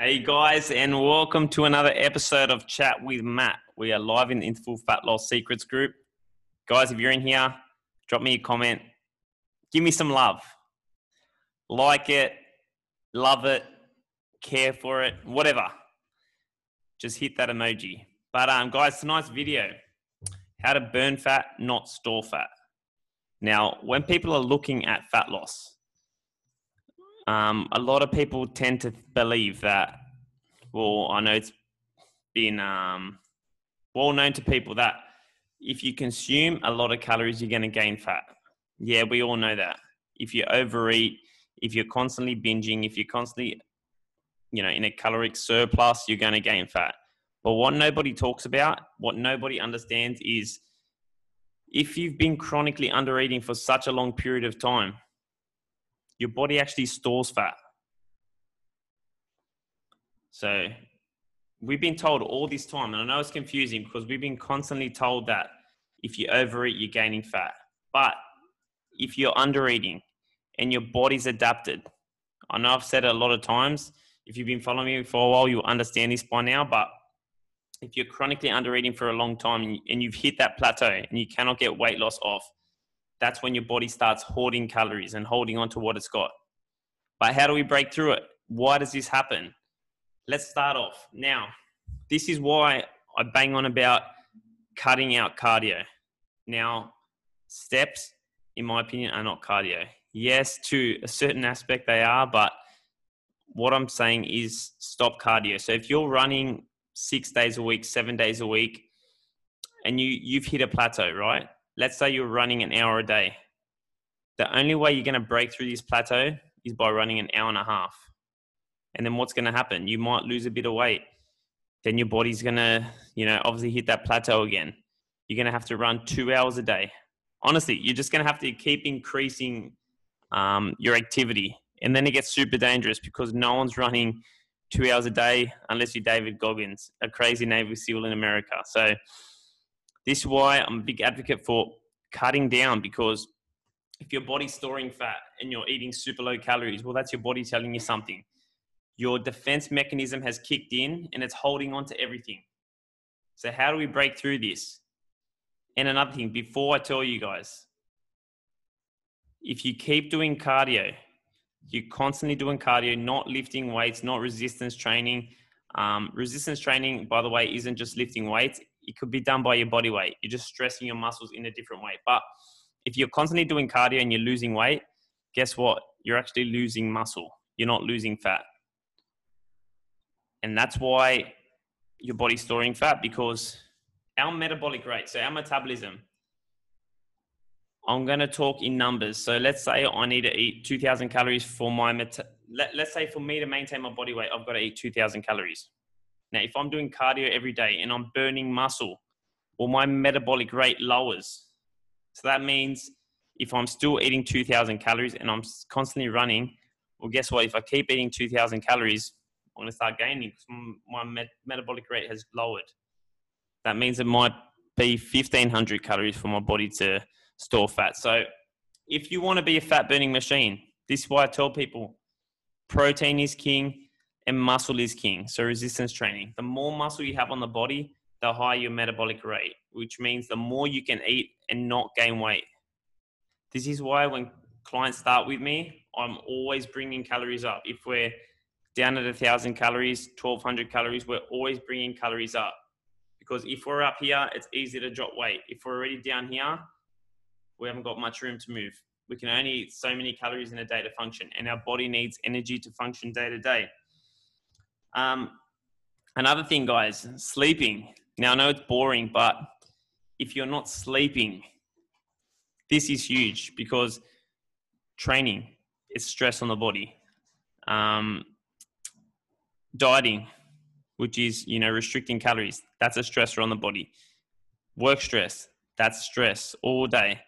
Hey guys, and welcome to another episode of Chat with Matt. We are live in the Interval Fat Loss Secrets group. Guys, if you're in here, drop me a comment. Give me some love. Like it, love it, care for it, whatever. Just hit that emoji. But um, guys, tonight's video: how to burn fat, not store fat. Now, when people are looking at fat loss, um, a lot of people tend to believe that, well, I know it's been um, well known to people that if you consume a lot of calories, you're going to gain fat. Yeah, we all know that. If you overeat, if you're constantly binging, if you're constantly, you know, in a caloric surplus, you're going to gain fat. But what nobody talks about, what nobody understands is if you've been chronically undereating for such a long period of time, your body actually stores fat. So we've been told all this time, and I know it's confusing because we've been constantly told that if you overeat, you're gaining fat. But if you're undereating and your body's adapted, I know I've said it a lot of times. If you've been following me for a while, you'll understand this by now. But if you're chronically undereating for a long time and you've hit that plateau and you cannot get weight loss off, that's when your body starts hoarding calories and holding on to what it's got. But how do we break through it? Why does this happen? Let's start off. Now, this is why I bang on about cutting out cardio. Now, steps, in my opinion, are not cardio. Yes, to a certain aspect they are, but what I'm saying is stop cardio. So if you're running six days a week, seven days a week, and you you've hit a plateau, right? Let's say you're running an hour a day. The only way you're going to break through this plateau is by running an hour and a half. And then what's going to happen? You might lose a bit of weight. Then your body's going to, you know, obviously hit that plateau again. You're going to have to run two hours a day. Honestly, you're just going to have to keep increasing um, your activity. And then it gets super dangerous because no one's running two hours a day unless you're David Goggins, a crazy Navy SEAL in America. So, this is why I'm a big advocate for cutting down because if your body's storing fat and you're eating super low calories, well, that's your body telling you something. Your defense mechanism has kicked in and it's holding on to everything. So, how do we break through this? And another thing, before I tell you guys, if you keep doing cardio, you're constantly doing cardio, not lifting weights, not resistance training. Um, resistance training, by the way, isn't just lifting weights, it could be done by your body weight. You're just stressing your muscles in a different way. But if you're constantly doing cardio and you're losing weight, guess what? You're actually losing muscle. You're not losing fat. And that's why your body's storing fat because our metabolic rate, so our metabolism, I'm going to talk in numbers. So let's say I need to eat 2000 calories for my, meta- let, let's say for me to maintain my body weight, I've got to eat 2000 calories. Now, if I'm doing cardio every day and I'm burning muscle, well, my metabolic rate lowers. So that means if I'm still eating 2,000 calories and I'm constantly running, well, guess what? If I keep eating 2,000 calories, I'm going to start gaining because my met- metabolic rate has lowered. That means it might be 1,500 calories for my body to store fat. So if you want to be a fat burning machine, this is why I tell people protein is king and muscle is king. So resistance training. The more muscle you have on the body, the higher your metabolic rate, which means the more you can eat and not gain weight. This is why when clients start with me, I'm always bringing calories up. If we're down at a thousand calories, 1200 calories, we're always bringing calories up. Because if we're up here, it's easy to drop weight. If we're already down here, we haven't got much room to move. We can only eat so many calories in a day to function, and our body needs energy to function day to day. Um, another thing, guys, sleeping. Now, I know it's boring, but if you're not sleeping, this is huge because training is stress on the body. Um, dieting, which is you know restricting calories, that's a stressor on the body. Work stress, that's stress all day.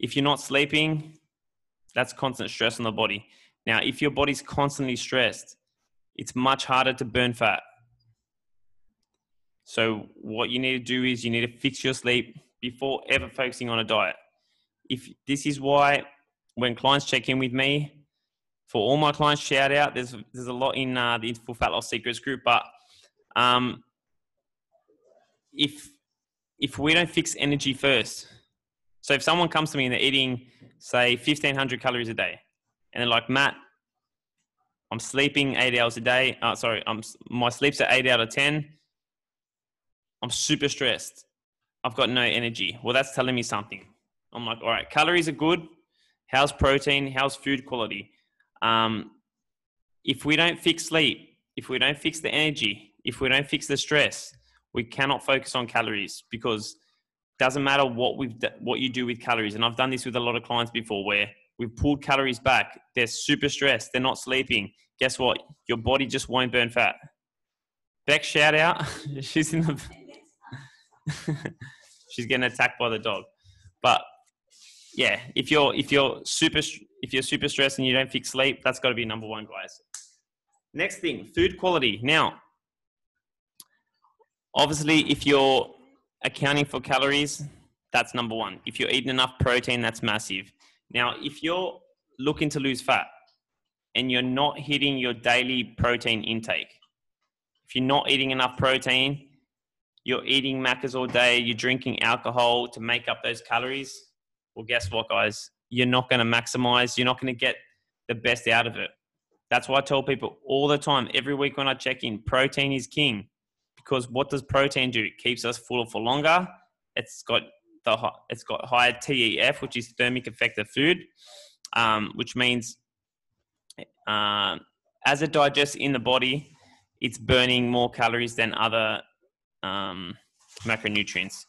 If you're not sleeping, that's constant stress on the body. Now, if your body's constantly stressed, it's much harder to burn fat. So what you need to do is you need to fix your sleep before ever focusing on a diet. If this is why when clients check in with me, for all my clients, shout out. There's there's a lot in uh, the Full Fat Loss Secrets group, but um, if if we don't fix energy first, so if someone comes to me and they're eating, say, 1500 calories a day, and they're like, Matt, I'm sleeping eight hours a day. Uh, sorry, I'm my sleep's at eight out of ten. I'm super stressed. I've got no energy. Well, that's telling me something. I'm like, all right, calories are good. How's protein? How's food quality? Um, if we don't fix sleep, if we don't fix the energy, if we don't fix the stress, we cannot focus on calories because doesn't matter what we've what you do with calories. And I've done this with a lot of clients before where we've pulled calories back. They're super stressed. They're not sleeping. Guess what? Your body just won't burn fat. Beck, shout out. She's in the. She's getting attacked by the dog, but yeah, if you're if you're super if you're super stressed and you don't fix sleep, that's got to be number one, guys. Next thing, food quality. Now, obviously, if you're accounting for calories, that's number one. If you're eating enough protein, that's massive. Now, if you're looking to lose fat and you're not hitting your daily protein intake, if you're not eating enough protein, you're eating Maccas all day, you're drinking alcohol to make up those calories, well, guess what, guys? You're not going to maximize, you're not going to get the best out of it. That's why I tell people all the time, every week when I check in, protein is king. Because what does protein do? It keeps us fuller for longer. It's got the it's got higher TEF, which is thermic effect of food, um, which means uh, as it digests in the body, it's burning more calories than other um, macronutrients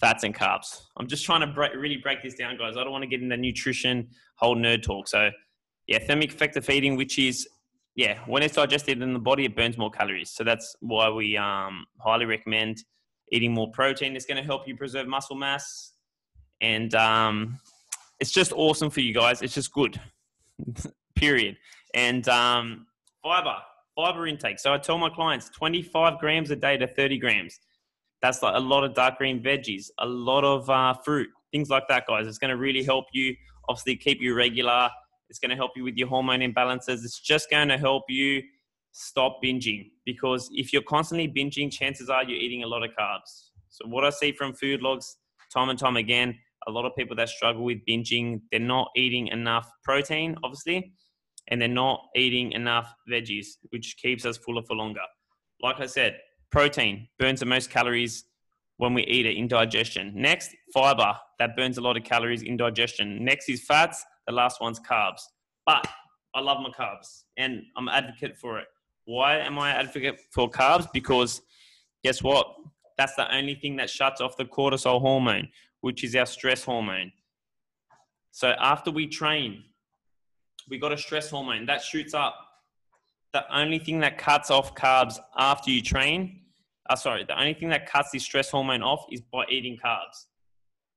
fats and carbs. I'm just trying to break, really break this down, guys. I don't want to get into nutrition whole nerd talk. So, yeah, thermic effect of feeding, which is yeah, when it's digested in the body, it burns more calories. So that's why we um, highly recommend eating more protein. is going to help you preserve muscle mass, and um, it's just awesome for you guys. It's just good, period. And um, fiber, fiber intake. So I tell my clients 25 grams a day to 30 grams. That's like a lot of dark green veggies, a lot of uh, fruit, things like that, guys. It's going to really help you, obviously, keep you regular. It's going to help you with your hormone imbalances. It's just going to help you stop binging because if you're constantly binging, chances are you're eating a lot of carbs. So, what I see from food logs time and time again, a lot of people that struggle with binging, they're not eating enough protein, obviously, and they're not eating enough veggies, which keeps us fuller for longer. Like I said, Protein burns the most calories when we eat it in digestion. Next, fiber that burns a lot of calories in digestion. Next is fats. The last one's carbs. But I love my carbs and I'm an advocate for it. Why am I advocate for carbs? Because guess what? That's the only thing that shuts off the cortisol hormone, which is our stress hormone. So after we train, we got a stress hormone that shoots up. The only thing that cuts off carbs after you train uh, sorry, the only thing that cuts this stress hormone off is by eating carbs.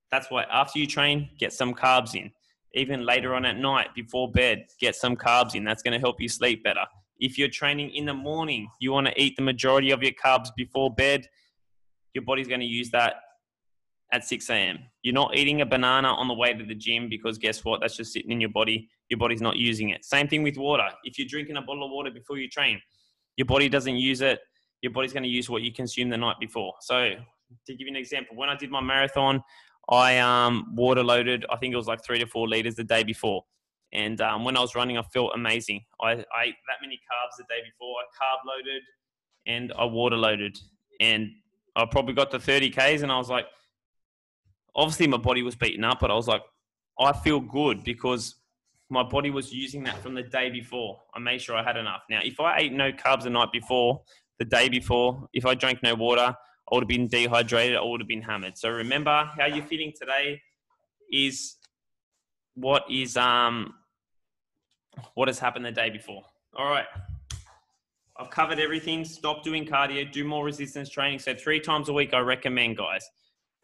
That's why after you train, get some carbs in. Even later on at night, before bed, get some carbs in. That's going to help you sleep better. If you're training in the morning, you want to eat the majority of your carbs before bed, your body's going to use that at 6 a.m. You're not eating a banana on the way to the gym because guess what? That's just sitting in your body. Your body's not using it. Same thing with water. If you're drinking a bottle of water before you train, your body doesn't use it your body's going to use what you consumed the night before. So, to give you an example, when I did my marathon, I um, water loaded, I think it was like three to four liters the day before. And um, when I was running, I felt amazing. I, I ate that many carbs the day before. I carb loaded and I water loaded. And I probably got to 30 Ks and I was like, obviously my body was beaten up, but I was like, I feel good because my body was using that from the day before. I made sure I had enough. Now, if I ate no carbs the night before, the day before. If I drank no water, I would have been dehydrated. I would have been hammered. So remember how you're feeling today is what is um what has happened the day before. All right. I've covered everything. Stop doing cardio. Do more resistance training. So three times a week, I recommend, guys,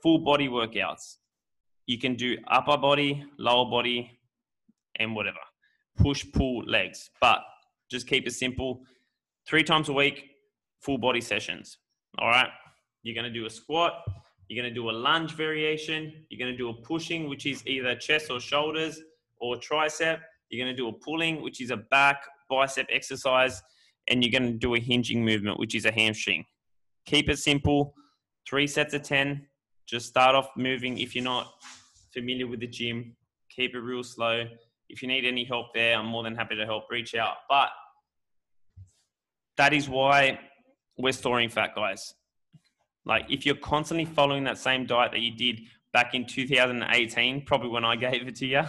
full body workouts. You can do upper body, lower body, and whatever. Push, pull, legs. But just keep it simple. Three times a week, full body sessions. All right. You're going to do a squat. You're going to do a lunge variation. You're going to do a pushing, which is either chest or shoulders or tricep. You're going to do a pulling, which is a back bicep exercise, and you're going to do a hinging movement, which is a hamstring. Keep it simple. Three sets of 10. Just start off moving. If you're not familiar with the gym, keep it real slow. If you need any help there, I'm more than happy to help. Reach out. But that is why we're storing fat, guys. Like, if you're constantly following that same diet that you did back in 2018, probably when I gave it to you,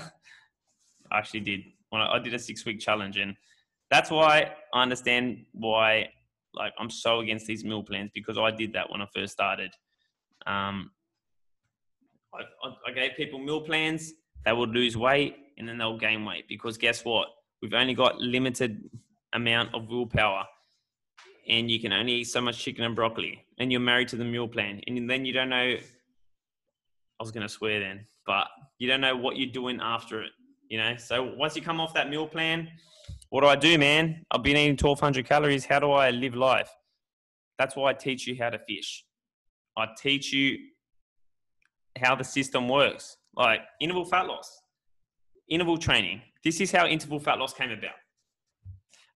I actually did. When I, I did a six week challenge, and that's why I understand why like I'm so against these meal plans because I did that when I first started. Um, I, I, gave people meal plans. They would lose weight and then they'll gain weight because guess what? We've only got limited amount of willpower, and you can only eat so much chicken and broccoli. And you're married to the meal plan, and then you don't know. I was to swear then, but you don't know what you're doing after it. You know, so once you come off that meal plan, what do I do, man? I've been eating 1,200 calories. How do I live life? That's why I teach you how to fish. I teach you how the system works, like interval fat loss, interval training. This is how interval fat loss came about.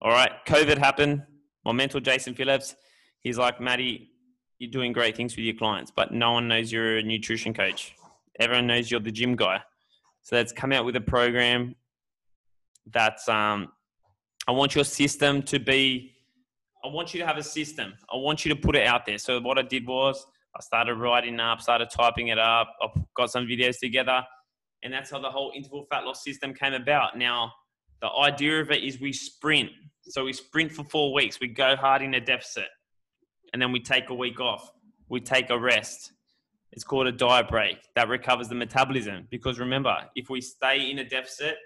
All right, COVID happened. My mentor, Jason Phillips, he's like, Maddie, you're doing great things with your clients, but no one knows you're a nutrition coach. Everyone knows you're the gym guy. So let's come out with a program that's um, I want your system to be. I want you to have a system. I want you to put it out there. So what I did was I started writing up, started typing it up. I got some videos together, and that's how the whole interval fat loss system came about. Now, the idea of it is we sprint. So we sprint for four weeks. We go hard in a deficit, and then we take a week off. We take a rest. It's called a diet break. That recovers the metabolism. Because remember, if we stay in a deficit,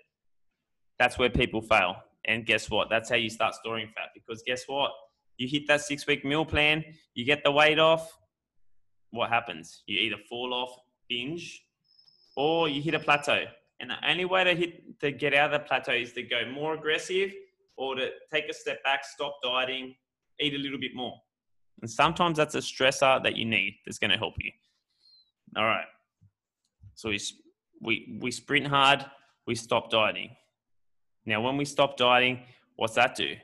that's where people fail. And guess what? That's how you start storing fat. Because guess what? You hit that six week meal plan, you get the weight off. What happens? You either fall off, binge, or you hit a plateau. And the only way to hit to get out of the plateau is to go more aggressive or to take a step back, stop dieting, eat a little bit more. And sometimes that's a stressor that you need that's going to help you. All right. So we, we, we sprint hard, we stop dieting. Now, when we stop dieting, what's that do?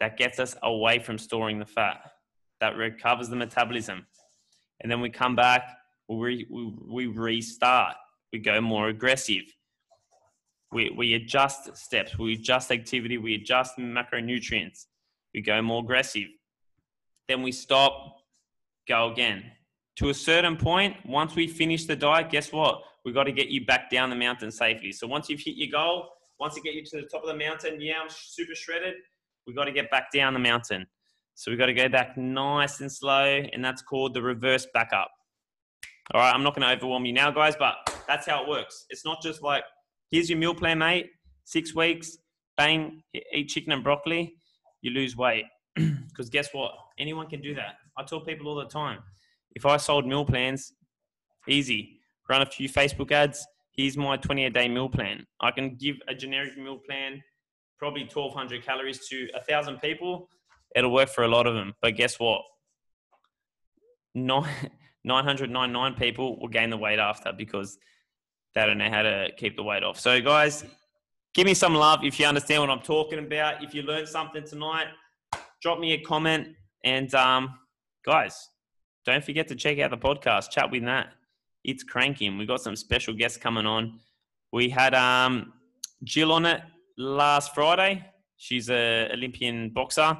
That gets us away from storing the fat. That recovers the metabolism. And then we come back, we, we, we restart. We go more aggressive. We, we adjust steps, we adjust activity, we adjust macronutrients. We go more aggressive. Then we stop, go again to a certain point, once we finish the diet, guess what? We've got to get you back down the mountain safely. So once you've hit your goal, once you get you to the top of the mountain, yeah, I'm super shredded. We've got to get back down the mountain. So we've got to go back nice and slow, and that's called the reverse backup. All right, I'm not going to overwhelm you now, guys, but that's how it works. It's not just like, here's your meal plan, mate. Six weeks, bang, eat chicken and broccoli, you lose weight. Because guess what? Anyone can do that. I tell people all the time if I sold meal plans, easy. Run a few Facebook ads. Here's my 28 day meal plan. I can give a generic meal plan, probably 1,200 calories to a thousand people. It'll work for a lot of them. But guess what? Nine, 999 people will gain the weight after because they don't know how to keep the weight off. So, guys, give me some love if you understand what I'm talking about. If you learned something tonight, drop me a comment. And, um, guys, don't forget to check out the podcast, Chat with Matt. It's cranking. We've got some special guests coming on. We had um, Jill on it last Friday. She's a Olympian boxer,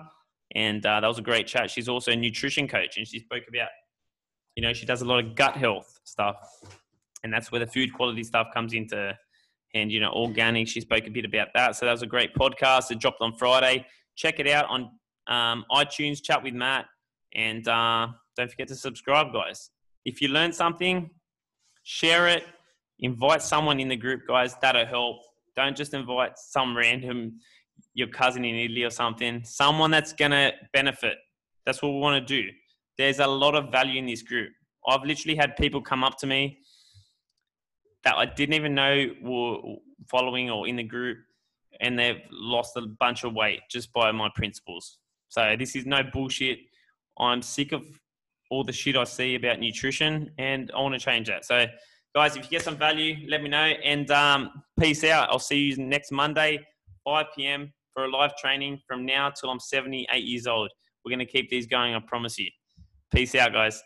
and uh, that was a great chat. She's also a nutrition coach, and she spoke about, you know, she does a lot of gut health stuff, and that's where the food quality stuff comes into. And you know, organic. She spoke a bit about that. So that was a great podcast. It dropped on Friday. Check it out on um, iTunes. Chat with Matt, and uh, don't forget to subscribe, guys. If you learned something, share it. Invite someone in the group, guys. That'll help. Don't just invite some random your cousin in Italy or something. Someone that's gonna benefit. That's what we want to do. There's a lot of value in this group. I've literally had people come up to me that I didn't even know were following or in the group, and they've lost a bunch of weight just by my principles. So this is no bullshit. I'm sick of all the shit I see about nutrition, and I want to change that. So, guys, if you get some value, let me know. And um, peace out. I'll see you next Monday. 5 p.m. for a live training from now till I'm 78 years old. We're going to keep these going, I promise you. Peace out, guys.